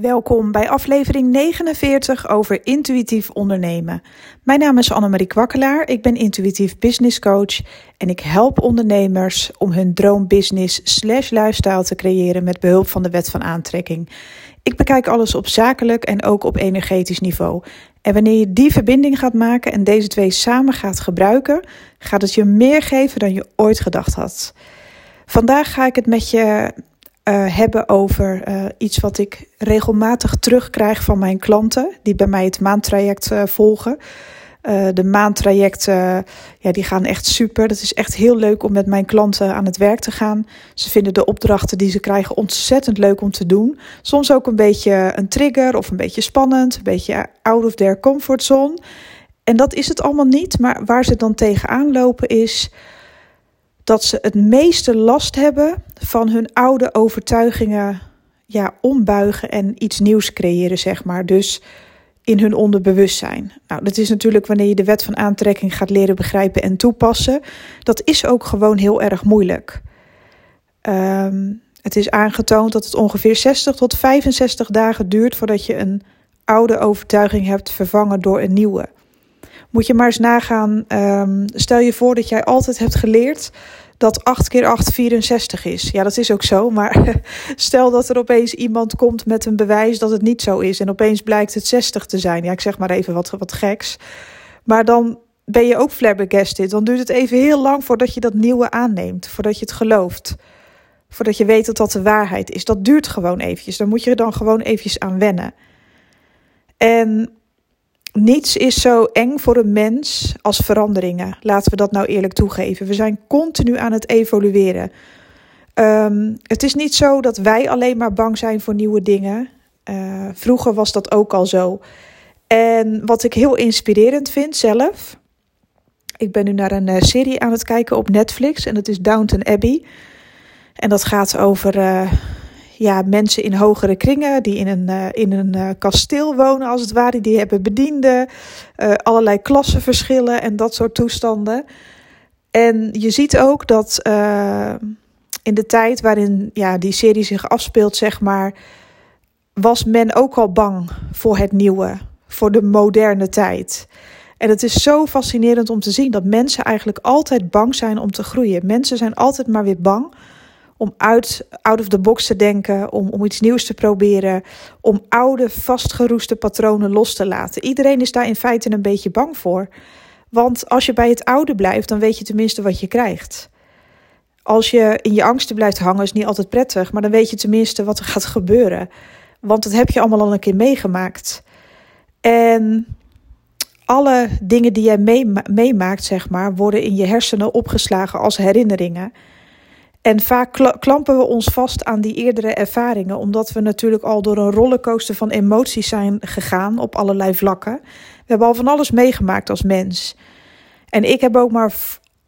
Welkom bij aflevering 49 over intuïtief ondernemen. Mijn naam is Annemarie Kwakkelaar, ik ben intuïtief business coach en ik help ondernemers om hun droombusiness slash lifestyle te creëren met behulp van de wet van aantrekking. Ik bekijk alles op zakelijk en ook op energetisch niveau. En wanneer je die verbinding gaat maken en deze twee samen gaat gebruiken, gaat het je meer geven dan je ooit gedacht had. Vandaag ga ik het met je uh, hebben over uh, iets wat ik regelmatig terugkrijg van mijn klanten die bij mij het maandtraject uh, volgen. de maandtrajecten, ja, die gaan echt super. Dat is echt heel leuk om met mijn klanten aan het werk te gaan. Ze vinden de opdrachten die ze krijgen ontzettend leuk om te doen. Soms ook een beetje een trigger of een beetje spannend, een beetje out of their comfort zone. En dat is het allemaal niet, maar waar ze dan tegenaan lopen is dat ze het meeste last hebben van hun oude overtuigingen ja, ombuigen en iets nieuws creëren, zeg maar. Dus in hun onderbewustzijn. Nou, dat is natuurlijk wanneer je de wet van aantrekking gaat leren begrijpen en toepassen. Dat is ook gewoon heel erg moeilijk. Um, het is aangetoond dat het ongeveer 60 tot 65 dagen duurt voordat je een oude overtuiging hebt vervangen door een nieuwe. Moet je maar eens nagaan. Um, stel je voor dat jij altijd hebt geleerd dat 8 keer 8 64 is. Ja, dat is ook zo. Maar stel dat er opeens iemand komt met een bewijs dat het niet zo is. En opeens blijkt het 60 te zijn. Ja, ik zeg maar even wat, wat geks. Maar dan ben je ook flabbergasted. Dan duurt het even heel lang voordat je dat nieuwe aanneemt. Voordat je het gelooft. Voordat je weet dat dat de waarheid is. Dat duurt gewoon eventjes. Daar moet je er dan gewoon eventjes aan wennen. En niets is zo eng voor een mens als veranderingen. Laten we dat nou eerlijk toegeven. We zijn continu aan het evolueren. Um, het is niet zo dat wij alleen maar bang zijn voor nieuwe dingen. Uh, vroeger was dat ook al zo. En wat ik heel inspirerend vind zelf. Ik ben nu naar een uh, serie aan het kijken op Netflix en dat is Downton Abbey. En dat gaat over uh, ja, mensen in hogere kringen die in een, uh, in een uh, kasteel wonen, als het ware. Die hebben bedienden, uh, allerlei klassenverschillen en dat soort toestanden. En je ziet ook dat in de tijd waarin ja, die serie zich afspeelt, zeg maar, was men ook al bang voor het nieuwe, voor de moderne tijd. En het is zo fascinerend om te zien dat mensen eigenlijk altijd bang zijn om te groeien. Mensen zijn altijd maar weer bang om uit, out of the box te denken, om, om iets nieuws te proberen, om oude vastgeroeste patronen los te laten. Iedereen is daar in feite een beetje bang voor. Want als je bij het oude blijft, dan weet je tenminste wat je krijgt. Als je in je angsten blijft hangen, is niet altijd prettig, maar dan weet je tenminste wat er gaat gebeuren. Want dat heb je allemaal al een keer meegemaakt. En alle dingen die jij meemaakt, zeg maar, worden in je hersenen opgeslagen als herinneringen. En vaak klampen we ons vast aan die eerdere ervaringen, omdat we natuurlijk al door een rollercoaster van emoties zijn gegaan op allerlei vlakken. We hebben al van alles meegemaakt als mens. En ik heb ook maar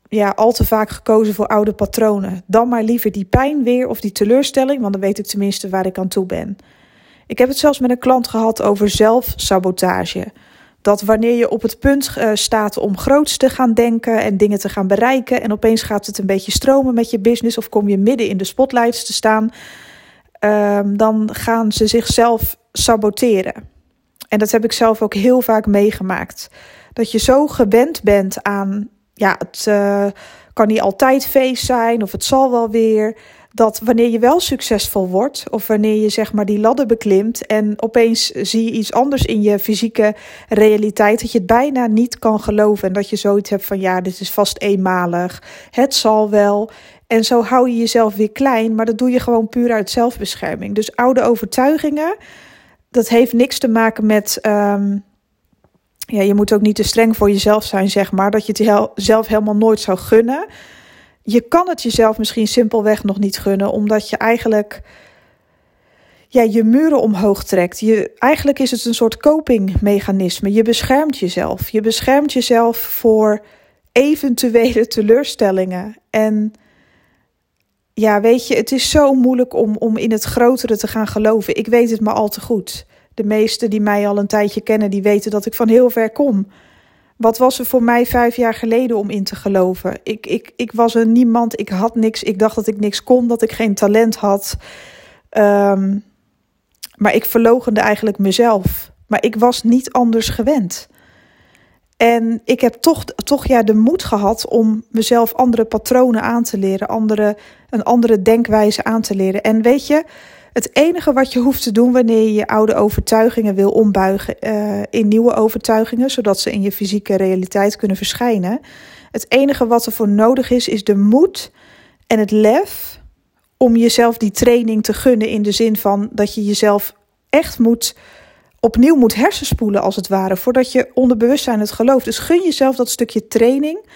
ja, al te vaak gekozen voor oude patronen. Dan maar liever die pijn weer of die teleurstelling, want dan weet ik tenminste waar ik aan toe ben. Ik heb het zelfs met een klant gehad over zelfsabotage. Dat wanneer je op het punt uh, staat om groots te gaan denken en dingen te gaan bereiken, en opeens gaat het een beetje stromen met je business of kom je midden in de spotlights te staan, uh, dan gaan ze zichzelf saboteren. En dat heb ik zelf ook heel vaak meegemaakt. Dat je zo gewend bent aan, ja, het uh, kan niet altijd feest zijn of het zal wel weer dat wanneer je wel succesvol wordt, of wanneer je zeg maar die ladder beklimt en opeens zie je iets anders in je fysieke realiteit, dat je het bijna niet kan geloven en dat je zoiets hebt van ja, dit is vast eenmalig, het zal wel. En zo hou je jezelf weer klein, maar dat doe je gewoon puur uit zelfbescherming. Dus oude overtuigingen, dat heeft niks te maken met. Um, ja, je moet ook niet te streng voor jezelf zijn, zeg maar. Dat je het zelf helemaal nooit zou gunnen je kan het jezelf misschien simpelweg nog niet gunnen, omdat je eigenlijk ja, je muren omhoog trekt. Je, eigenlijk is het een soort copingmechanisme. Je beschermt jezelf. Je beschermt jezelf voor eventuele teleurstellingen. En ja, weet je, het is zo moeilijk om, om in het grotere te gaan geloven. Ik weet het maar al te goed. De meesten die mij al een tijdje kennen, die weten dat ik van heel ver kom. Wat was er voor mij vijf jaar geleden om in te geloven? Ik, ik, ik was een niemand, ik had niks, ik dacht dat ik niks kon, dat ik geen talent had. Um, Maar ik verlogende eigenlijk mezelf. Maar ik was niet anders gewend. En ik heb toch, toch ja, de moed gehad om mezelf andere patronen aan te leren, andere, een andere denkwijze aan te leren. En weet je, het enige wat je hoeft te doen wanneer je je oude overtuigingen wil ombuigen uh, in nieuwe overtuigingen, zodat ze in je fysieke realiteit kunnen verschijnen. Het enige wat er voor nodig is, is de moed en het lef om jezelf die training te gunnen in de zin van dat je jezelf echt moet opnieuw moet hersenspoelen als het ware voordat je onderbewustzijn het gelooft. Dus gun jezelf dat stukje training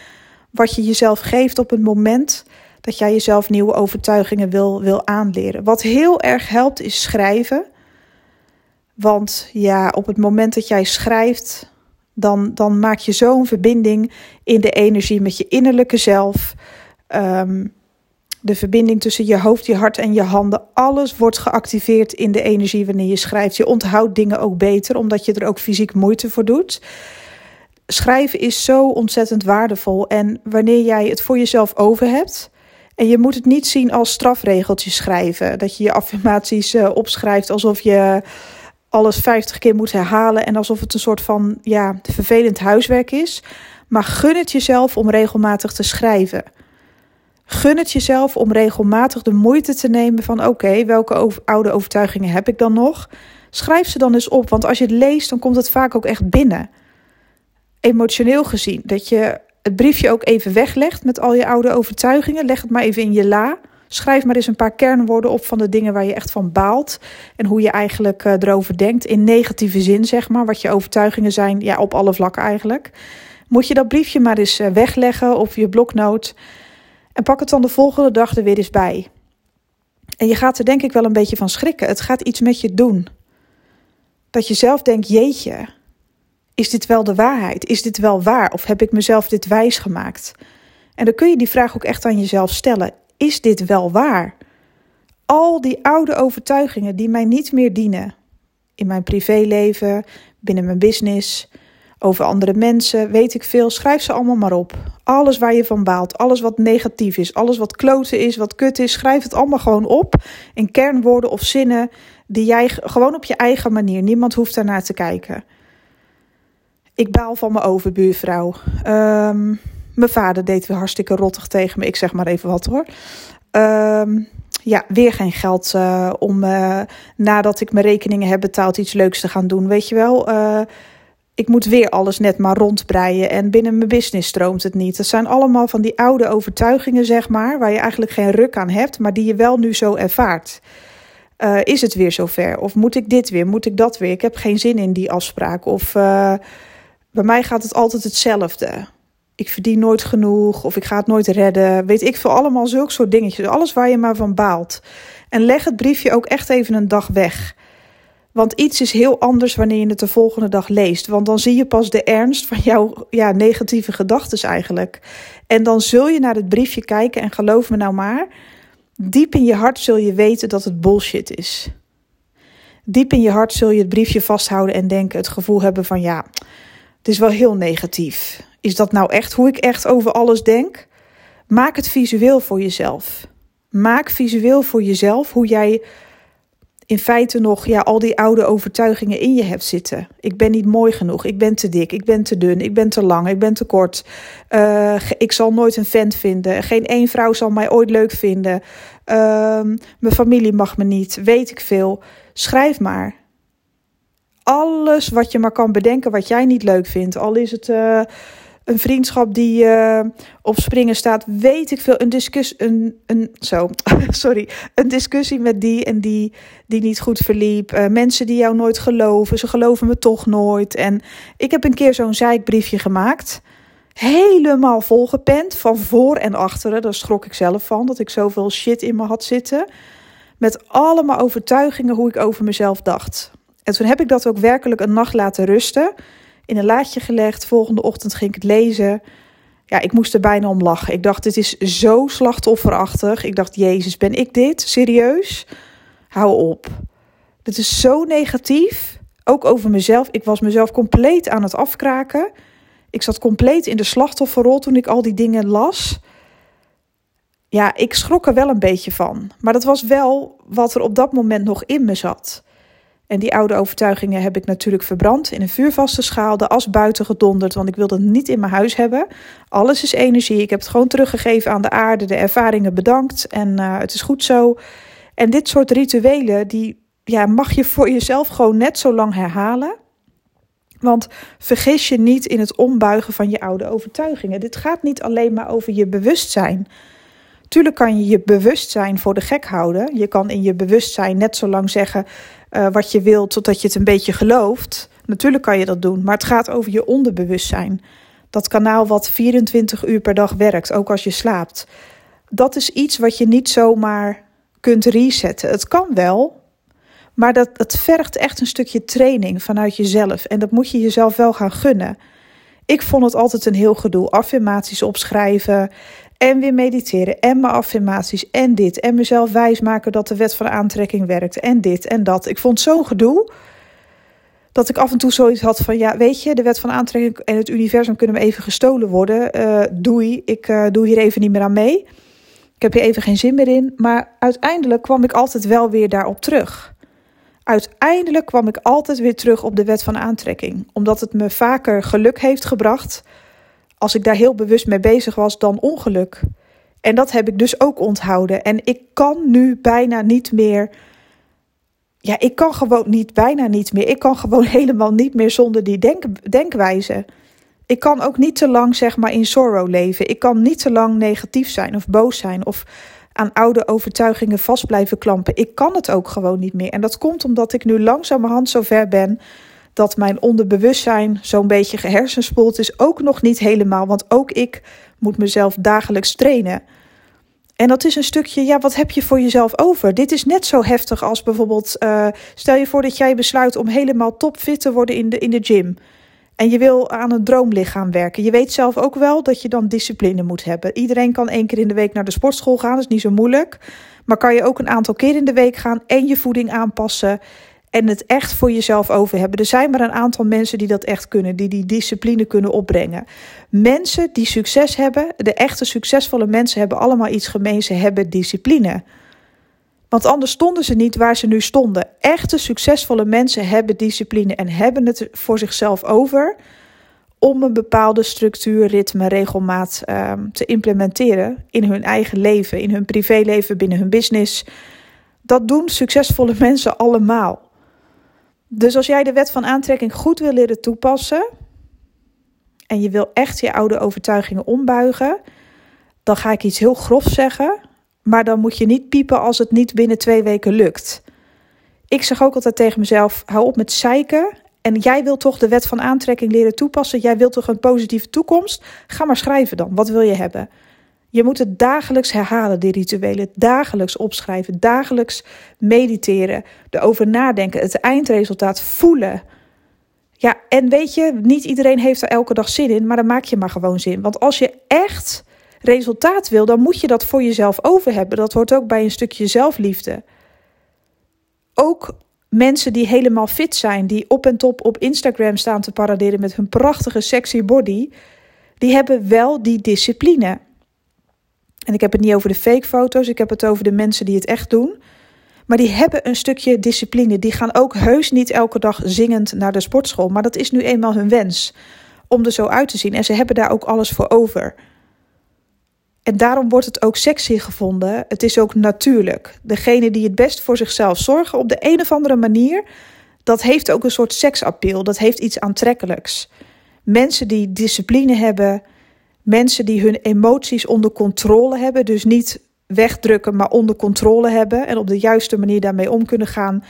wat je jezelf geeft op het moment dat jij jezelf nieuwe overtuigingen wil, wil aanleren. Wat heel erg helpt is schrijven. Want ja, op het moment dat jij schrijft, dan, dan maak je zo'n verbinding in de energie met je innerlijke zelf. Um, de verbinding tussen je hoofd, je hart en je handen. Alles wordt geactiveerd in de energie wanneer je schrijft. Je onthoudt dingen ook beter, omdat je er ook fysiek moeite voor doet. Schrijven is zo ontzettend waardevol. En wanneer jij het voor jezelf over hebt. En je moet het niet zien als strafregeltjes schrijven. Dat je je affirmaties uh, opschrijft alsof je alles 50 keer moet herhalen. En alsof het een soort van ja, vervelend huiswerk is. Maar gun het jezelf om regelmatig te schrijven. Gun het jezelf om regelmatig de moeite te nemen van oké, welke oude overtuigingen heb ik dan nog? Schrijf ze dan eens op, want als je het leest, dan komt het vaak ook echt binnen. Emotioneel gezien, dat je het briefje ook even weglegt met al je oude overtuigingen. Leg het maar even in je la. Schrijf maar eens een paar kernwoorden op van de dingen waar je echt van baalt. En hoe je eigenlijk uh, erover denkt. In negatieve zin, zeg maar. Wat je overtuigingen zijn, ja, op alle vlakken eigenlijk. Moet je dat briefje maar eens uh, wegleggen op je bloknoot. En pak het dan de volgende dag er weer eens bij. En je gaat er denk ik wel een beetje van schrikken. Het gaat iets met je doen. Dat je zelf denkt: jeetje, is dit wel de waarheid? Is dit wel waar? Of heb ik mezelf dit wijs gemaakt? En dan kun je die vraag ook echt aan jezelf stellen: is dit wel waar? Al die oude overtuigingen die mij niet meer dienen in mijn privéleven, binnen mijn business, over andere mensen, weet ik veel. Schrijf ze allemaal maar op. Alles waar je van baalt, alles wat negatief is, alles wat kloten is, wat kut is, schrijf het allemaal gewoon op in kernwoorden of zinnen die jij gewoon op je eigen manier. Niemand hoeft daarnaar te kijken. Ik baal van mijn overbuurvrouw. Um, mijn vader deed weer hartstikke rottig tegen me. Ik zeg maar even wat hoor. Um, ja, weer geen geld uh, om uh, nadat ik mijn rekeningen heb betaald iets leuks te gaan doen. Weet je wel. Uh, ik moet weer alles net maar rondbreien en binnen mijn business stroomt het niet. Dat zijn allemaal van die oude overtuigingen, zeg maar, waar je eigenlijk geen ruk aan hebt, maar die je wel nu zo ervaart. Is het weer zover? Of moet ik dit weer? Moet ik dat weer? Ik heb geen zin in die afspraak. Of bij mij gaat het altijd hetzelfde. Ik verdien nooit genoeg of ik ga het nooit redden. Weet ik veel, allemaal zulke soort dingetjes. Alles waar je maar van baalt. En leg het briefje ook echt even een dag weg. Want iets is heel anders wanneer je het de volgende dag leest. Want dan zie je pas de ernst van jouw ja, negatieve gedachten eigenlijk. En dan zul je naar het briefje kijken en geloof me nou maar, diep in je hart zul je weten dat het bullshit is. Diep in je hart zul je het briefje vasthouden en denken, het gevoel hebben van ja, het is wel heel negatief. Is dat nou echt hoe ik echt over alles denk? Maak het visueel voor jezelf. Maak visueel voor jezelf hoe jij in feite nog ja, al die oude overtuigingen in je hebt zitten. Ik ben niet mooi genoeg, ik ben te dik, ik ben te dun, ik ben te lang, ik ben te kort. Uh, ik zal nooit een vent vinden. Geen één vrouw zal mij ooit leuk vinden. Uh, mijn familie mag me niet, weet ik veel. Schrijf maar. Alles wat je maar kan bedenken wat jij niet leuk vindt. Al is het. Uh, een vriendschap die uh, op springen staat, weet ik veel. Een discussie, een, een, zo, sorry, een discussie met die en die die niet goed verliep. Uh, mensen die jou nooit geloven, ze geloven me toch nooit. En ik heb een keer zo'n zeikbriefje gemaakt. Helemaal volgepend, van voor en achteren. Daar schrok ik zelf van, dat ik zoveel shit in me had zitten. Met allemaal overtuigingen hoe ik over mezelf dacht. En toen heb ik dat ook werkelijk een nacht laten rusten in een laadje gelegd. Volgende ochtend ging ik het lezen. Ja, ik moest er bijna om lachen. Ik dacht, dit is zo slachtofferachtig. Ik dacht, Jezus, ben ik dit? Serieus? Hou op. Dit is zo negatief. Ook over mezelf. Ik was mezelf compleet aan het afkraken. Ik zat compleet in de slachtofferrol toen ik al die dingen las. Ja, ik schrok er wel een beetje van. Maar dat was wel wat er op dat moment nog in me zat. En die oude overtuigingen heb ik natuurlijk verbrand in een vuurvaste schaal, de as buiten gedonderd, want ik wil dat niet in mijn huis hebben. Alles is energie. Ik heb het gewoon teruggegeven aan de aarde, de ervaringen bedankt en uh, het is goed zo. En dit soort rituelen, die ja, mag je voor jezelf gewoon net zo lang herhalen. Want vergis je niet in het ombuigen van je oude overtuigingen. Dit gaat niet alleen maar over je bewustzijn. Tuurlijk kan je je bewustzijn voor de gek houden. Je kan in je bewustzijn net zo lang zeggen uh, wat je wilt totdat je het een beetje gelooft. Natuurlijk kan je dat doen, maar het gaat over je onderbewustzijn. Dat kanaal wat 24 uur per dag werkt, ook als je slaapt. Dat is iets wat je niet zomaar kunt resetten. Het kan wel, maar dat, dat vergt echt een stukje training vanuit jezelf. En dat moet je jezelf wel gaan gunnen. Ik vond het altijd een heel gedoe. Affirmaties opschrijven en weer mediteren en mijn affirmaties en dit. En mezelf wijsmaken dat de wet van aantrekking werkt en dit en dat. Ik vond zo'n gedoe dat ik af en toe zoiets had van... ja, weet je, de wet van aantrekking en het universum kunnen me even gestolen worden. Uh, doei, ik uh, doe hier even niet meer aan mee. Ik heb hier even geen zin meer in. Maar uiteindelijk kwam ik altijd wel weer daarop terug. Uiteindelijk kwam ik altijd weer terug op de wet van aantrekking. Omdat het me vaker geluk heeft gebracht als ik daar heel bewust mee bezig was, dan ongeluk. En dat heb ik dus ook onthouden. En ik kan nu bijna niet meer. Ja, ik kan gewoon niet, bijna niet meer. Ik kan gewoon helemaal niet meer zonder die denk, denkwijze. Ik kan ook niet te lang, zeg maar, in sorrow leven. Ik kan niet te lang negatief zijn of boos zijn of aan oude overtuigingen vast blijven klampen. Ik kan het ook gewoon niet meer. En dat komt omdat ik nu langzamerhand zover ben dat mijn onderbewustzijn zo'n beetje gehersenspoeld is. Ook nog niet helemaal, want ook ik moet mezelf dagelijks trainen. En dat is een stukje, ja, wat heb je voor jezelf over? Dit is net zo heftig als bijvoorbeeld, uh, stel je voor dat jij besluit om helemaal topfit te worden in de, in de gym. En je wil aan een droomlichaam werken. Je weet zelf ook wel dat je dan discipline moet hebben. Iedereen kan één keer in de week naar de sportschool gaan, dat is niet zo moeilijk. Maar kan je ook een aantal keer in de week gaan en je voeding aanpassen en het echt voor jezelf over hebben. Er zijn maar een aantal mensen die dat echt kunnen, die die discipline kunnen opbrengen. Mensen die succes hebben, de echte succesvolle mensen hebben allemaal iets gemeen. Ze hebben discipline. Want anders stonden ze niet waar ze nu stonden. Echte succesvolle mensen hebben discipline en hebben het voor zichzelf over om een bepaalde structuur, ritme, regelmaat um, te implementeren in hun eigen leven, in hun privéleven, binnen hun business. Dat doen succesvolle mensen allemaal. Dus als jij de wet van aantrekking goed wil leren toepassen en je wil echt je oude overtuigingen ombuigen, dan ga ik iets heel grof zeggen, maar dan moet je niet piepen als het niet binnen twee weken lukt. Ik zeg ook altijd tegen mezelf: hou op met zeiken. En jij wilt toch de wet van aantrekking leren toepassen? Jij wilt toch een positieve toekomst? Ga maar schrijven dan. Wat wil je hebben? Je moet het dagelijks herhalen, die rituelen. Dagelijks opschrijven, dagelijks mediteren, erover nadenken, het eindresultaat voelen. Ja, en weet je, niet iedereen heeft er elke dag zin in, maar dan maak je maar gewoon zin. Want als je echt resultaat wil, dan moet je dat voor jezelf over hebben. Dat hoort ook bij een stukje zelfliefde. Ook mensen die helemaal fit zijn, die op en top op Instagram staan te paraderen met hun prachtige sexy body, die hebben wel die discipline. En ik heb het niet over de fake foto's, ik heb het over de mensen die het echt doen. Maar die hebben een stukje discipline. Die gaan ook heus niet elke dag zingend naar de sportschool. Maar dat is nu eenmaal hun wens om er zo uit te zien. En ze hebben daar ook alles voor over. En daarom wordt het ook sexy gevonden. Het is ook natuurlijk. Degene die het best voor zichzelf zorgen op de een of andere manier, dat heeft ook een soort seksappeal. Dat heeft iets aantrekkelijks. Mensen die discipline hebben, Mensen die hun emoties onder controle hebben, dus niet wegdrukken, maar onder controle hebben en op de juiste manier daarmee om kunnen gaan,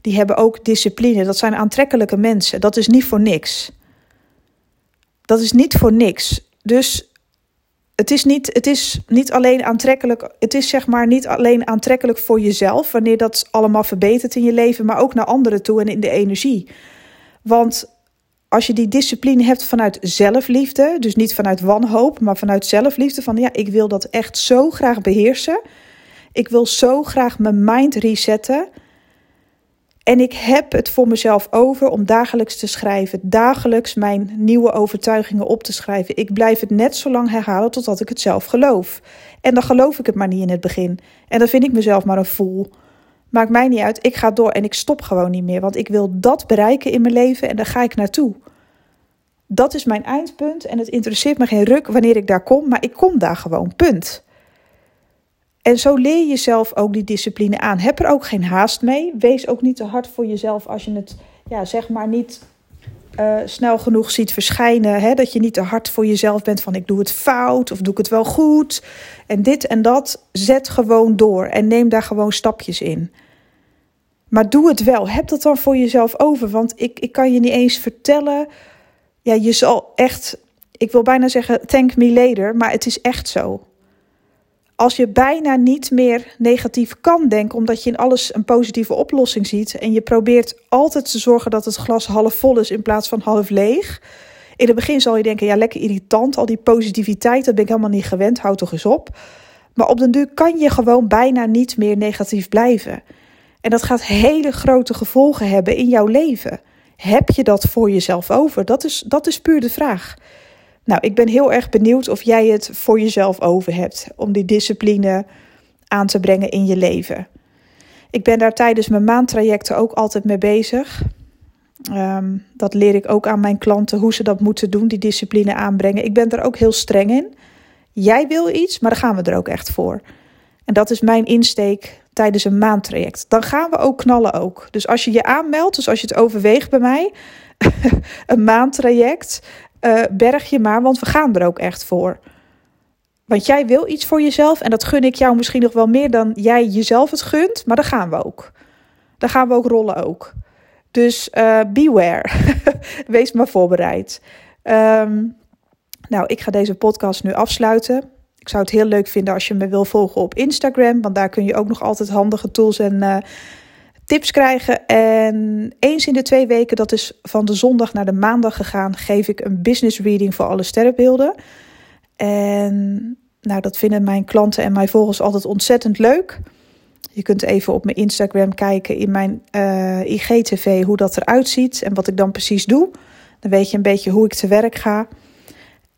die hebben ook discipline. Dat zijn aantrekkelijke mensen. Dat is niet voor niks. Dat is niet voor niks. Dus het is niet, het is niet alleen aantrekkelijk. Het is zeg maar niet alleen aantrekkelijk voor jezelf, wanneer dat allemaal verbetert in je leven, maar ook naar anderen toe en in de energie. Want als je die discipline hebt vanuit zelfliefde, dus niet vanuit wanhoop, maar vanuit zelfliefde, van ja, ik wil dat echt zo graag beheersen. Ik wil zo graag mijn mind resetten. En ik heb het voor mezelf over om dagelijks te schrijven, dagelijks mijn nieuwe overtuigingen op te schrijven. Ik blijf het net zo lang herhalen totdat ik het zelf geloof. En dan geloof ik het maar niet in het begin. En dan vind ik mezelf maar een fool. Maakt mij niet uit. Ik ga door en ik stop gewoon niet meer. Want ik wil dat bereiken in mijn leven en daar ga ik naartoe. Dat is mijn eindpunt en het interesseert me geen ruk wanneer ik daar kom, maar ik kom daar gewoon. Punt. En zo leer je jezelf ook die discipline aan. Heb er ook geen haast mee. Wees ook niet te hard voor jezelf als je het, ja, zeg maar niet uh, snel genoeg ziet verschijnen. Hè? Dat je niet te hard voor jezelf bent van ik doe het fout of doe ik het wel goed. En dit en dat. Zet gewoon door en neem daar gewoon stapjes in. Maar doe het wel. Heb dat dan voor jezelf over. Want ik, ik kan je niet eens vertellen. Ja, je zal echt. Ik wil bijna zeggen, thank me later. Maar het is echt zo. Als je bijna niet meer negatief kan denken, omdat je in alles een positieve oplossing ziet. En je probeert altijd te zorgen dat het glas half vol is in plaats van half leeg. In het begin zal je denken, ja, lekker irritant. Al die positiviteit, dat ben ik helemaal niet gewend. Houd toch eens op. Maar op den duur kan je gewoon bijna niet meer negatief blijven. En dat gaat hele grote gevolgen hebben in jouw leven. Heb je dat voor jezelf over? Dat is, dat is puur de vraag. Nou, ik ben heel erg benieuwd of jij het voor jezelf over hebt om die discipline aan te brengen in je leven. Ik ben daar tijdens mijn maandtrajecten ook altijd mee bezig. Um, dat leer ik ook aan mijn klanten hoe ze dat moeten doen, die discipline aanbrengen. Ik ben er ook heel streng in. Jij wil iets, maar dan gaan we er ook echt voor. En dat is mijn insteek tijdens een maandtraject. Dan gaan we ook knallen ook. Dus als je je aanmeldt, dus als je het overweegt bij mij, een maandtraject, uh, berg je maar, want we gaan er ook echt voor. Want jij wil iets voor jezelf en dat gun ik jou misschien nog wel meer dan jij jezelf het gunt, maar dan gaan we ook. Dan gaan we ook rollen ook. Dus uh, beware. Wees maar voorbereid. Um, nou, ik ga deze podcast nu afsluiten. Ik zou het heel leuk vinden als je me wil volgen op Instagram, want daar kun je ook nog altijd handige tools en uh, tips krijgen. En eens in de twee weken, dat is van de zondag naar de maandag gegaan, geef ik een business reading voor alle sterrenbeelden. En nou, dat vinden mijn klanten en mijn volgers altijd ontzettend leuk. Je kunt even op mijn Instagram kijken in mijn eh, IGTV hoe dat eruit ziet en wat ik dan precies doe. Dan weet je een beetje hoe ik te werk ga.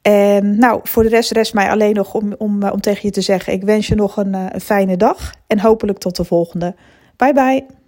En nou, voor de rest rest mij alleen nog om, om, eh, om tegen je te zeggen: ik wens je nog een, eh, een fijne dag en hopelijk tot de volgende. Bye bye.